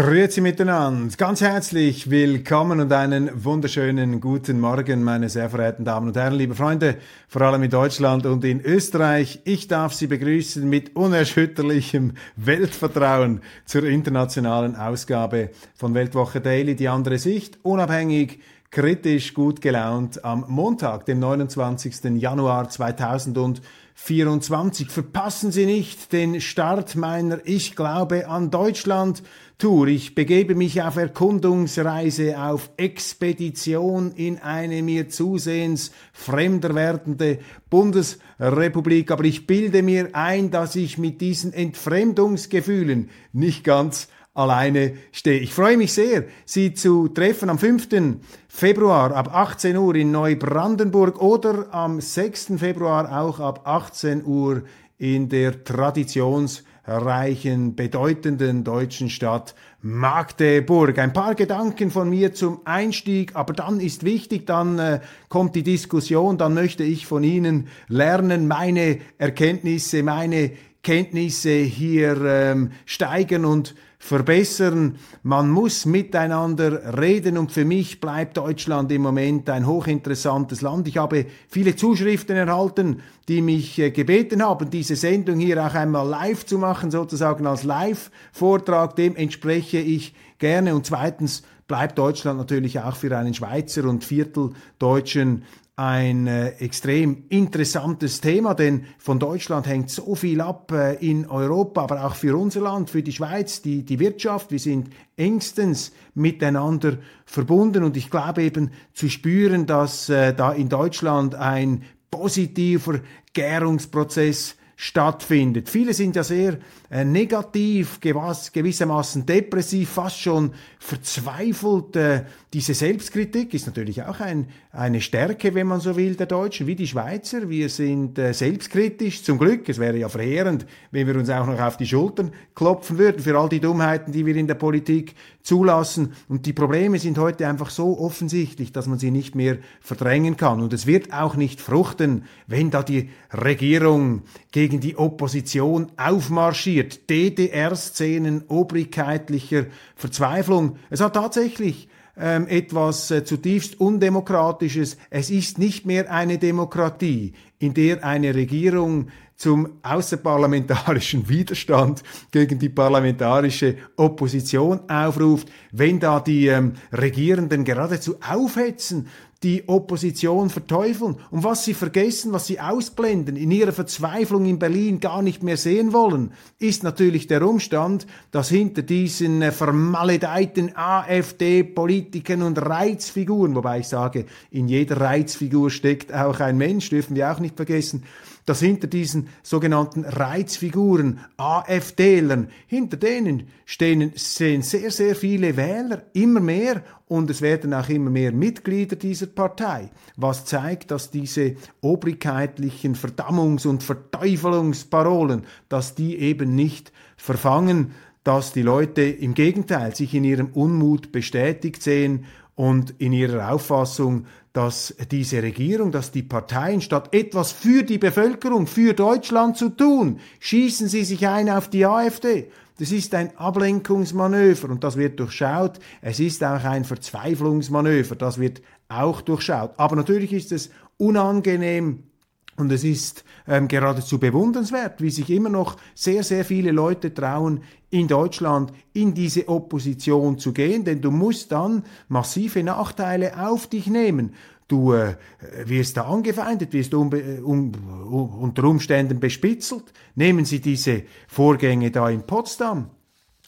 Grüezi miteinander, ganz herzlich willkommen und einen wunderschönen guten Morgen, meine sehr verehrten Damen und Herren, liebe Freunde, vor allem in Deutschland und in Österreich. Ich darf Sie begrüßen mit unerschütterlichem Weltvertrauen zur internationalen Ausgabe von Weltwoche Daily, die andere Sicht, unabhängig, kritisch, gut gelaunt am Montag, dem 29. Januar 2000 24. Verpassen Sie nicht den Start meiner Ich glaube an Deutschland Tour. Ich begebe mich auf Erkundungsreise, auf Expedition in eine mir zusehends fremder werdende Bundesrepublik. Aber ich bilde mir ein, dass ich mit diesen Entfremdungsgefühlen nicht ganz alleine stehe. Ich freue mich sehr, Sie zu treffen am 5. Februar ab 18 Uhr in Neubrandenburg oder am 6. Februar auch ab 18 Uhr in der traditionsreichen, bedeutenden deutschen Stadt Magdeburg. Ein paar Gedanken von mir zum Einstieg, aber dann ist wichtig, dann äh, kommt die Diskussion, dann möchte ich von Ihnen lernen, meine Erkenntnisse, meine Kenntnisse hier ähm, steigen und verbessern. Man muss miteinander reden und für mich bleibt Deutschland im Moment ein hochinteressantes Land. Ich habe viele Zuschriften erhalten, die mich äh, gebeten haben, diese Sendung hier auch einmal live zu machen, sozusagen als Live-Vortrag. Dem entspreche ich gerne. Und zweitens bleibt Deutschland natürlich auch für einen Schweizer und Vierteldeutschen ein äh, extrem interessantes Thema, denn von Deutschland hängt so viel ab äh, in Europa, aber auch für unser Land, für die Schweiz, die, die Wirtschaft. Wir sind engstens miteinander verbunden und ich glaube eben zu spüren, dass äh, da in Deutschland ein positiver Gärungsprozess stattfindet. Viele sind ja sehr äh, negativ, gewass, gewissermaßen depressiv, fast schon verzweifelt. Äh, diese Selbstkritik ist natürlich auch ein, eine Stärke, wenn man so will, der Deutschen, wie die Schweizer. Wir sind äh, selbstkritisch, zum Glück. Es wäre ja verheerend, wenn wir uns auch noch auf die Schultern klopfen würden für all die Dummheiten, die wir in der Politik zulassen. Und die Probleme sind heute einfach so offensichtlich, dass man sie nicht mehr verdrängen kann. Und es wird auch nicht fruchten, wenn da die Regierung gegen die Opposition aufmarschiert. DDR-Szenen obrigkeitlicher Verzweiflung. Es hat tatsächlich ähm, etwas äh, zutiefst Undemokratisches. Es ist nicht mehr eine Demokratie, in der eine Regierung zum außerparlamentarischen Widerstand gegen die parlamentarische Opposition aufruft, wenn da die ähm, Regierenden geradezu aufhetzen, die Opposition verteufeln. Und was sie vergessen, was sie ausblenden, in ihrer Verzweiflung in Berlin gar nicht mehr sehen wollen, ist natürlich der Umstand, dass hinter diesen äh, vermaledeiten AfD-Politikern und Reizfiguren, wobei ich sage, in jeder Reizfigur steckt auch ein Mensch, dürfen wir auch nicht vergessen, dass hinter diesen sogenannten Reizfiguren, AfDlern, hinter denen stehen, stehen sehr, sehr viele Wähler, immer mehr, und es werden auch immer mehr Mitglieder dieser Partei, was zeigt, dass diese obrigkeitlichen Verdammungs- und Verteufelungsparolen, dass die eben nicht verfangen, dass die Leute im Gegenteil sich in ihrem Unmut bestätigt sehen und in ihrer Auffassung, dass diese Regierung, dass die Parteien statt etwas für die Bevölkerung, für Deutschland zu tun, schießen sie sich ein auf die AfD. Das ist ein Ablenkungsmanöver und das wird durchschaut. Es ist auch ein Verzweiflungsmanöver, das wird auch durchschaut. Aber natürlich ist es unangenehm und es ist ähm, geradezu bewundernswert, wie sich immer noch sehr, sehr viele Leute trauen, in Deutschland in diese Opposition zu gehen, denn du musst dann massive Nachteile auf dich nehmen. Du äh, wirst da angefeindet, wirst um, um, unter Umständen bespitzelt. Nehmen Sie diese Vorgänge da in Potsdam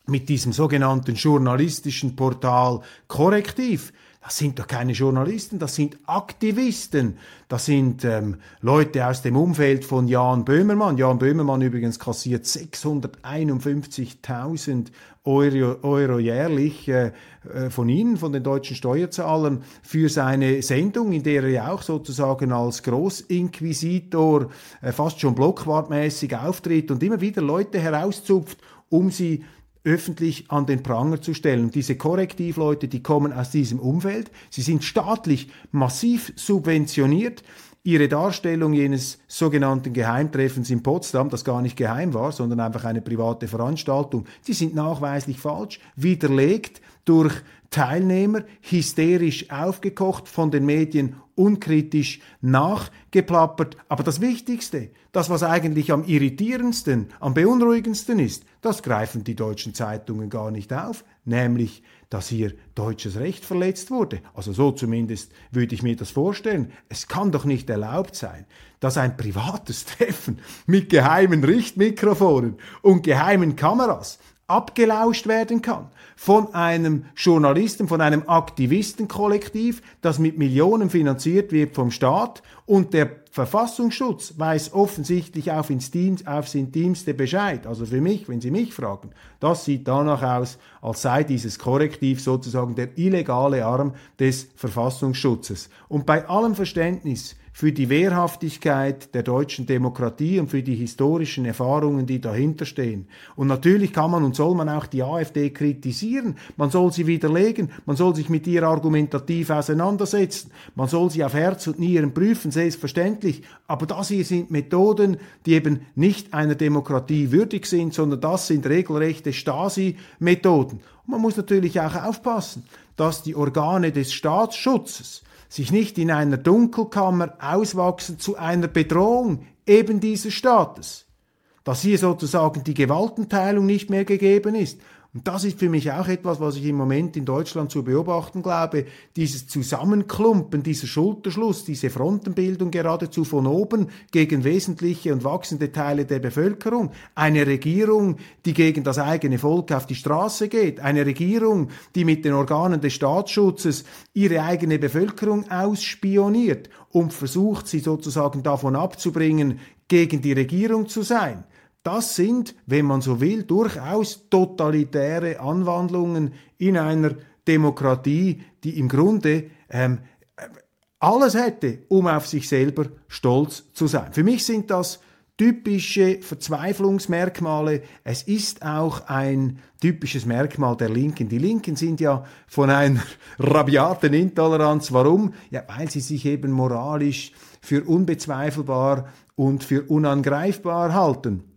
mit diesem sogenannten journalistischen Portal Korrektiv das sind doch keine Journalisten, das sind Aktivisten, das sind ähm, Leute aus dem Umfeld von Jan Böhmermann. Jan Böhmermann übrigens kassiert 651.000 Euro, Euro jährlich äh, äh, von Ihnen, von den deutschen Steuerzahlern, für seine Sendung, in der er ja auch sozusagen als Großinquisitor äh, fast schon blockwartmäßig auftritt und immer wieder Leute herauszupft, um sie öffentlich an den Pranger zu stellen. Und diese Korrektivleute, die kommen aus diesem Umfeld, sie sind staatlich massiv subventioniert. Ihre Darstellung jenes sogenannten Geheimtreffens in Potsdam, das gar nicht geheim war, sondern einfach eine private Veranstaltung, die sind nachweislich falsch, widerlegt durch Teilnehmer, hysterisch aufgekocht, von den Medien unkritisch nachgeplappert. Aber das Wichtigste, das was eigentlich am irritierendsten, am beunruhigendsten ist, das greifen die deutschen Zeitungen gar nicht auf, nämlich, dass hier deutsches Recht verletzt wurde. Also so zumindest würde ich mir das vorstellen. Es kann doch nicht erlaubt sein, dass ein privates Treffen mit geheimen Richtmikrofonen und geheimen Kameras abgelauscht werden kann von einem Journalisten, von einem Aktivistenkollektiv, das mit Millionen finanziert wird vom Staat und der Verfassungsschutz weiß offensichtlich auf ins, Team, aufs Intimste Bescheid. Also für mich, wenn Sie mich fragen, das sieht danach aus, als sei dieses Korrektiv sozusagen der illegale Arm des Verfassungsschutzes. Und bei allem Verständnis für die Wehrhaftigkeit der deutschen Demokratie und für die historischen Erfahrungen, die dahinter stehen. Und natürlich kann man und soll man auch die AfD kritisieren. Man soll sie widerlegen. Man soll sich mit ihr argumentativ auseinandersetzen. Man soll sie auf Herz und Nieren prüfen, selbstverständlich. Aber das hier sind Methoden, die eben nicht einer Demokratie würdig sind, sondern das sind regelrechte Stasi-Methoden. Man muss natürlich auch aufpassen, dass die Organe des Staatsschutzes sich nicht in einer Dunkelkammer auswachsen zu einer Bedrohung eben dieses Staates. Dass hier sozusagen die Gewaltenteilung nicht mehr gegeben ist und das ist für mich auch etwas, was ich im Moment in Deutschland zu beobachten glaube. Dieses Zusammenklumpen, dieser Schulterschluss, diese Frontenbildung geradezu von oben gegen wesentliche und wachsende Teile der Bevölkerung. Eine Regierung, die gegen das eigene Volk auf die Straße geht. Eine Regierung, die mit den Organen des Staatsschutzes ihre eigene Bevölkerung ausspioniert und versucht, sie sozusagen davon abzubringen, gegen die Regierung zu sein. Das sind, wenn man so will, durchaus totalitäre Anwandlungen in einer Demokratie, die im Grunde ähm, alles hätte, um auf sich selber stolz zu sein. Für mich sind das typische Verzweiflungsmerkmale. Es ist auch ein typisches Merkmal der Linken. Die Linken sind ja von einer rabiaten Intoleranz. Warum? Ja, weil sie sich eben moralisch für unbezweifelbar und für unangreifbar halten.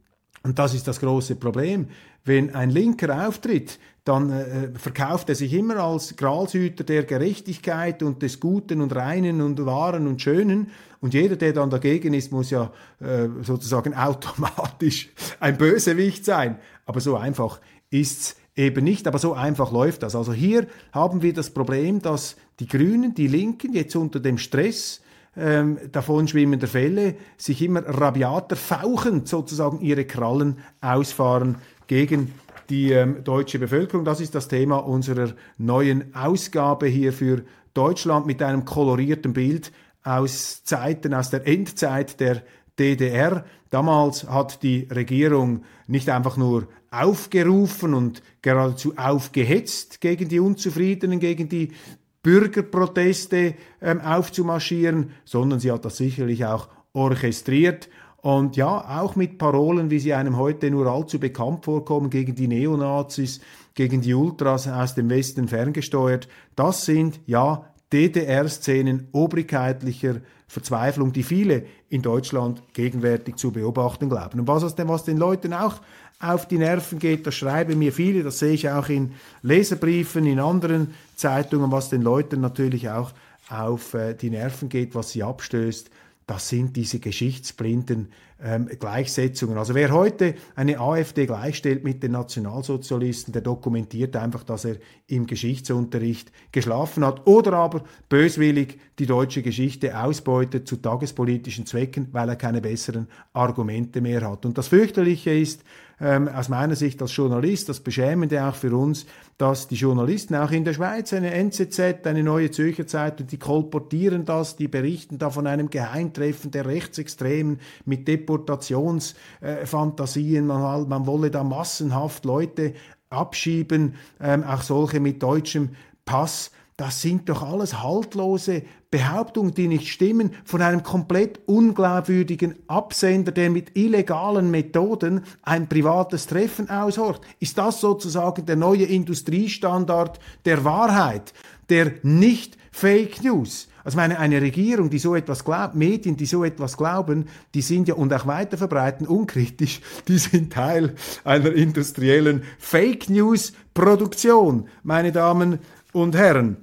Und das ist das große Problem. Wenn ein Linker auftritt, dann äh, verkauft er sich immer als Gralshüter der Gerechtigkeit und des Guten und Reinen und Wahren und Schönen. Und jeder, der dann dagegen ist, muss ja äh, sozusagen automatisch ein Bösewicht sein. Aber so einfach ist's eben nicht, aber so einfach läuft das. Also hier haben wir das Problem, dass die Grünen, die Linken jetzt unter dem Stress ähm, davonschwimmender Fälle sich immer rabiater fauchend sozusagen ihre Krallen ausfahren gegen die ähm, deutsche Bevölkerung. Das ist das Thema unserer neuen Ausgabe hier für Deutschland mit einem kolorierten Bild aus Zeiten, aus der Endzeit der DDR. Damals hat die Regierung nicht einfach nur aufgerufen und geradezu aufgehetzt gegen die Unzufriedenen, gegen die Bürgerproteste ähm, aufzumarschieren, sondern sie hat das sicherlich auch orchestriert und ja, auch mit Parolen, wie sie einem heute nur allzu bekannt vorkommen, gegen die Neonazis, gegen die Ultras aus dem Westen ferngesteuert. Das sind ja DDR-Szenen obrigkeitlicher Verzweiflung, die viele in Deutschland gegenwärtig zu beobachten glauben. Und was, was den Leuten auch auf die Nerven geht. Das schreiben mir viele, das sehe ich auch in Leserbriefen, in anderen Zeitungen, was den Leuten natürlich auch auf äh, die Nerven geht, was sie abstößt. Das sind diese geschichtsblinden ähm, Gleichsetzungen. Also wer heute eine AfD gleichstellt mit den Nationalsozialisten, der dokumentiert einfach, dass er im Geschichtsunterricht geschlafen hat oder aber böswillig die deutsche Geschichte ausbeutet zu tagespolitischen Zwecken, weil er keine besseren Argumente mehr hat. Und das fürchterliche ist, ähm, aus meiner Sicht als Journalist, das Beschämende auch für uns, dass die Journalisten auch in der Schweiz, eine NZZ, eine neue Zürcher Zeitung, die kolportieren das, die berichten da von einem Geheimtreffen der Rechtsextremen mit Deportationsfantasien, äh, man, man wolle da massenhaft Leute abschieben, ähm, auch solche mit deutschem Pass. Das sind doch alles haltlose Behauptungen, die nicht stimmen, von einem komplett unglaubwürdigen Absender, der mit illegalen Methoden ein privates Treffen aushorcht. Ist das sozusagen der neue Industriestandard der Wahrheit, der nicht Fake News? Also meine, eine Regierung, die so etwas glaubt, Medien, die so etwas glauben, die sind ja und auch weiter verbreiten, unkritisch, die sind Teil einer industriellen Fake News Produktion, meine Damen und Herren.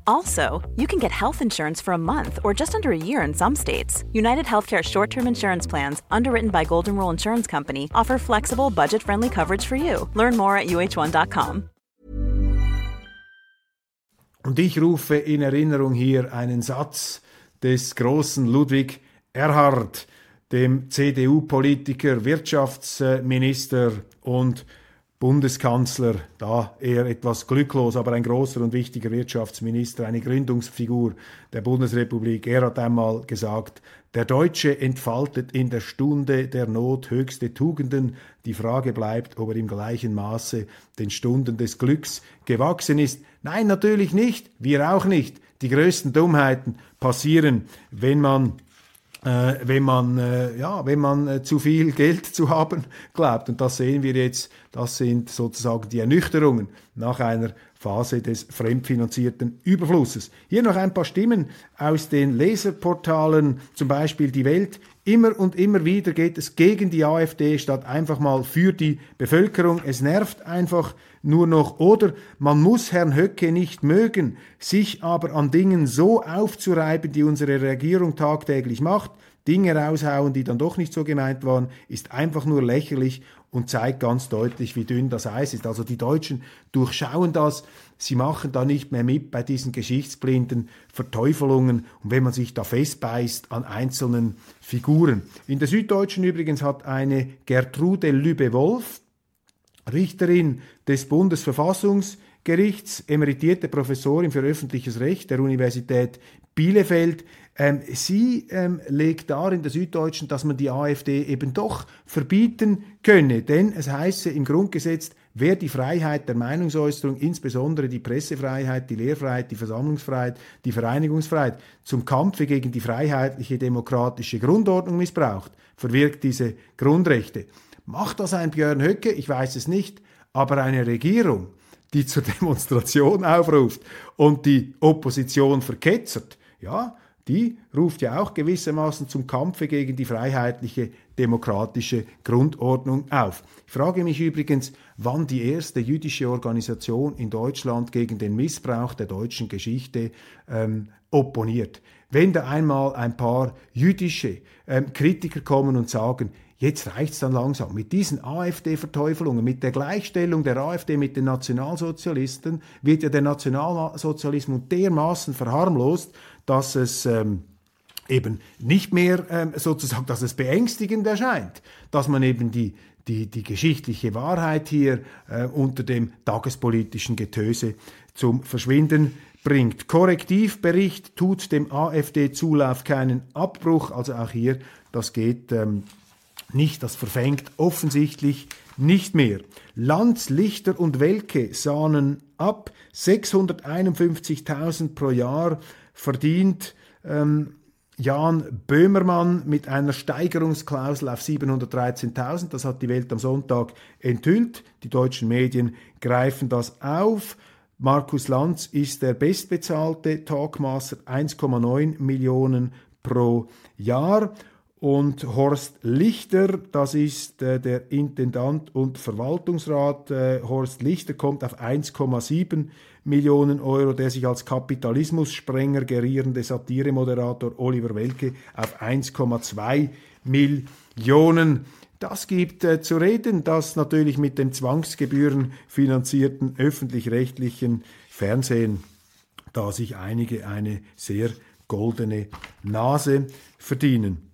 Also, you can get health insurance for a month or just under a year in some states. United Healthcare short term insurance plans, underwritten by Golden Rule Insurance Company, offer flexible, budget friendly coverage for you. Learn more at uh1.com. Und ich rufe in Erinnerung hier einen Satz des großen Ludwig Erhard, dem CDU-Politiker, Wirtschaftsminister und Bundeskanzler, da eher etwas glücklos, aber ein großer und wichtiger Wirtschaftsminister, eine Gründungsfigur der Bundesrepublik. Er hat einmal gesagt, der Deutsche entfaltet in der Stunde der Not höchste Tugenden. Die Frage bleibt, ob er im gleichen Maße den Stunden des Glücks gewachsen ist. Nein, natürlich nicht. Wir auch nicht. Die größten Dummheiten passieren, wenn man wenn man, äh, ja, wenn man äh, zu viel Geld zu haben glaubt. Und das sehen wir jetzt, das sind sozusagen die Ernüchterungen nach einer Phase des fremdfinanzierten Überflusses. Hier noch ein paar Stimmen aus den Leserportalen, zum Beispiel Die Welt. Immer und immer wieder geht es gegen die AfD statt einfach mal für die Bevölkerung. Es nervt einfach nur noch. Oder man muss Herrn Höcke nicht mögen, sich aber an Dingen so aufzureiben, die unsere Regierung tagtäglich macht, Dinge raushauen, die dann doch nicht so gemeint waren, ist einfach nur lächerlich und zeigt ganz deutlich, wie dünn das Eis ist. Also die Deutschen durchschauen das, sie machen da nicht mehr mit bei diesen geschichtsblinden Verteufelungen und wenn man sich da festbeißt an einzelnen Figuren. In der Süddeutschen übrigens hat eine Gertrude Lübe-Wolf, Richterin des Bundesverfassungsgerichts, emeritierte Professorin für öffentliches Recht der Universität Bielefeld, ähm, sie ähm, legt dar in der Süddeutschen, dass man die AfD eben doch verbieten könne, denn es heiße im Grundgesetz, wer die Freiheit der Meinungsäußerung, insbesondere die Pressefreiheit, die Lehrfreiheit, die Versammlungsfreiheit, die Vereinigungsfreiheit zum Kampfe gegen die freiheitliche demokratische Grundordnung missbraucht, verwirkt diese Grundrechte. Macht das ein Björn Höcke? Ich weiß es nicht, aber eine Regierung, die zur Demonstration aufruft und die Opposition verketzert, ja, die ruft ja auch gewissermaßen zum Kampfe gegen die freiheitliche demokratische Grundordnung auf. Ich frage mich übrigens, wann die erste jüdische Organisation in Deutschland gegen den Missbrauch der deutschen Geschichte ähm, opponiert. Wenn da einmal ein paar jüdische ähm, Kritiker kommen und sagen, Jetzt reicht's dann langsam. Mit diesen AfD-Verteufelungen, mit der Gleichstellung der AfD mit den Nationalsozialisten wird ja der Nationalsozialismus dermaßen verharmlost, dass es ähm, eben nicht mehr ähm, sozusagen, dass es beängstigend erscheint, dass man eben die, die, die geschichtliche Wahrheit hier äh, unter dem tagespolitischen Getöse zum Verschwinden bringt. Korrektivbericht tut dem AfD-Zulauf keinen Abbruch, also auch hier, das geht ähm, nicht. Das verfängt offensichtlich nicht mehr. Lanz, Lichter und Welke sahnen ab. 651.000 pro Jahr verdient ähm, Jan Böhmermann mit einer Steigerungsklausel auf 713.000. Das hat die Welt am Sonntag enthüllt. Die deutschen Medien greifen das auf. Markus Lanz ist der bestbezahlte Talkmaster, 1,9 Millionen pro Jahr. Und Horst Lichter, das ist äh, der Intendant und Verwaltungsrat. Äh, Horst Lichter kommt auf 1,7 Millionen Euro, der sich als Kapitalismussprenger gerierende Satiremoderator Oliver Welke auf 1,2 Millionen. Das gibt äh, zu reden, dass natürlich mit dem Zwangsgebühren finanzierten öffentlich-rechtlichen Fernsehen da sich einige eine sehr goldene Nase verdienen.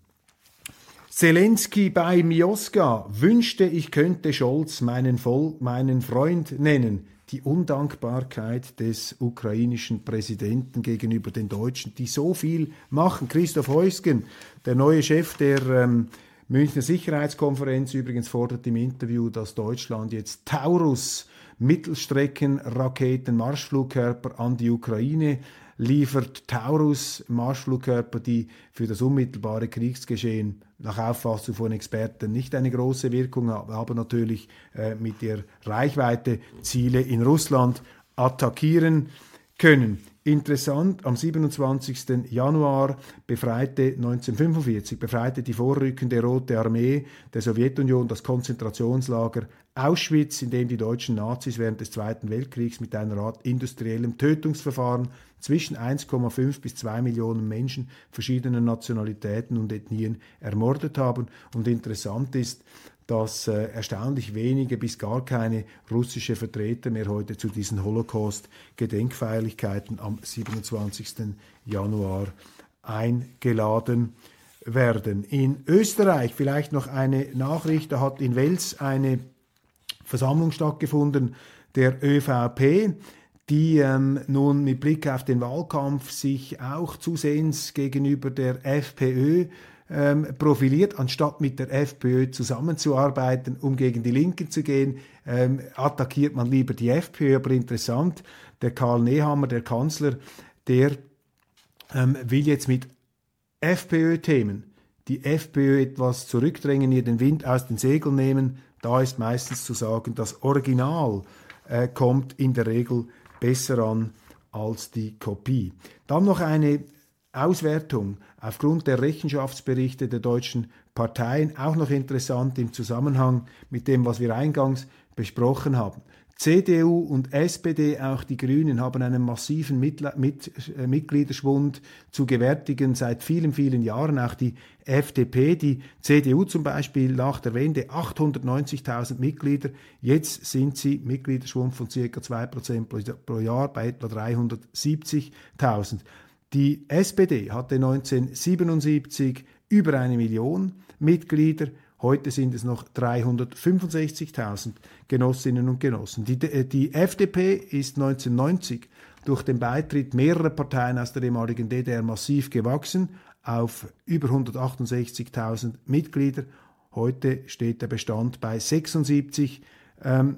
Zelensky bei Mioska wünschte, ich könnte Scholz meinen, Voll, meinen Freund nennen. Die Undankbarkeit des ukrainischen Präsidenten gegenüber den Deutschen, die so viel machen. Christoph Heusgen, der neue Chef der ähm, Münchner Sicherheitskonferenz, übrigens fordert im Interview, dass Deutschland jetzt Taurus Mittelstreckenraketen, Marschflugkörper an die Ukraine liefert Taurus Marschflugkörper, die für das unmittelbare Kriegsgeschehen nach Auffassung von Experten nicht eine große Wirkung haben, aber natürlich äh, mit der Reichweite Ziele in Russland attackieren können. Interessant, am 27. Januar befreite 1945 befreite die vorrückende Rote Armee der Sowjetunion das Konzentrationslager Auschwitz, in dem die deutschen Nazis während des Zweiten Weltkriegs mit einer Art industriellem Tötungsverfahren zwischen 1,5 bis 2 Millionen Menschen verschiedener Nationalitäten und Ethnien ermordet haben. Und interessant ist, dass äh, erstaunlich wenige bis gar keine russische Vertreter mehr heute zu diesen Holocaust-Gedenkfeierlichkeiten am 27. Januar eingeladen werden. In Österreich vielleicht noch eine Nachricht, da hat in Wels eine Versammlung stattgefunden der ÖVP die ähm, nun mit Blick auf den Wahlkampf sich auch zusehends gegenüber der FPÖ ähm, profiliert, anstatt mit der FPÖ zusammenzuarbeiten, um gegen die Linken zu gehen, ähm, attackiert man lieber die FPÖ. Aber interessant, der Karl Nehammer, der Kanzler, der ähm, will jetzt mit FPÖ-Themen die FPÖ etwas zurückdrängen, ihr den Wind aus den Segeln nehmen. Da ist meistens zu sagen, das Original äh, kommt in der Regel besser an als die Kopie. Dann noch eine Auswertung aufgrund der Rechenschaftsberichte der deutschen Parteien, auch noch interessant im Zusammenhang mit dem, was wir eingangs besprochen haben. CDU und SPD, auch die Grünen, haben einen massiven Mitla mit, äh, Mitgliederschwund zu gewärtigen seit vielen, vielen Jahren. Auch die FDP, die CDU zum Beispiel nach der Wende 890.000 Mitglieder. Jetzt sind sie Mitgliederschwund von circa 2% pro, pro Jahr bei etwa 370.000. Die SPD hatte 1977 über eine Million Mitglieder Heute sind es noch 365.000 Genossinnen und Genossen. Die, äh, die FDP ist 1990 durch den Beitritt mehrerer Parteien aus der ehemaligen DDR massiv gewachsen auf über 168.000 Mitglieder. Heute steht der Bestand bei 76.000. Ähm,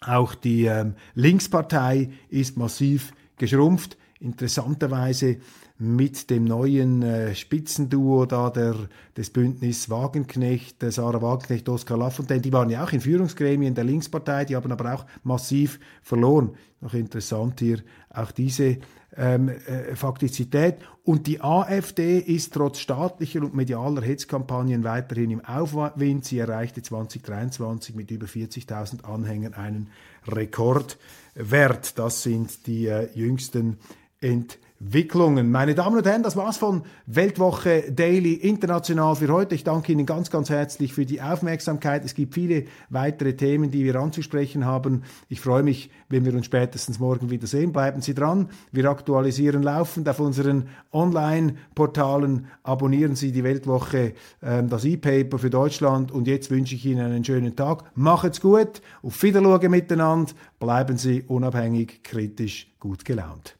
Auch die ähm, Linkspartei ist massiv geschrumpft. Interessanterweise mit dem neuen äh, Spitzenduo da der, des Bündnis Wagenknecht, der Sarah Wagenknecht, Oskar Lafontaine, die waren ja auch in Führungsgremien der Linkspartei, die haben aber auch massiv verloren. Noch interessant hier auch diese ähm, äh, Faktizität. Und die AfD ist trotz staatlicher und medialer Hetzkampagnen weiterhin im Aufwind. Sie erreichte 2023 mit über 40.000 Anhängern einen Rekordwert. Das sind die äh, jüngsten Entwicklungen. Meine Damen und Herren, das war's von Weltwoche Daily International für heute. Ich danke Ihnen ganz, ganz herzlich für die Aufmerksamkeit. Es gibt viele weitere Themen, die wir anzusprechen haben. Ich freue mich, wenn wir uns spätestens morgen wieder sehen. Bleiben Sie dran. Wir aktualisieren laufend auf unseren Online-Portalen. Abonnieren Sie die Weltwoche, äh, das E-Paper für Deutschland. Und jetzt wünsche ich Ihnen einen schönen Tag. Machen's gut. Auf Wiedersehen miteinander. Bleiben Sie unabhängig, kritisch, gut gelaunt.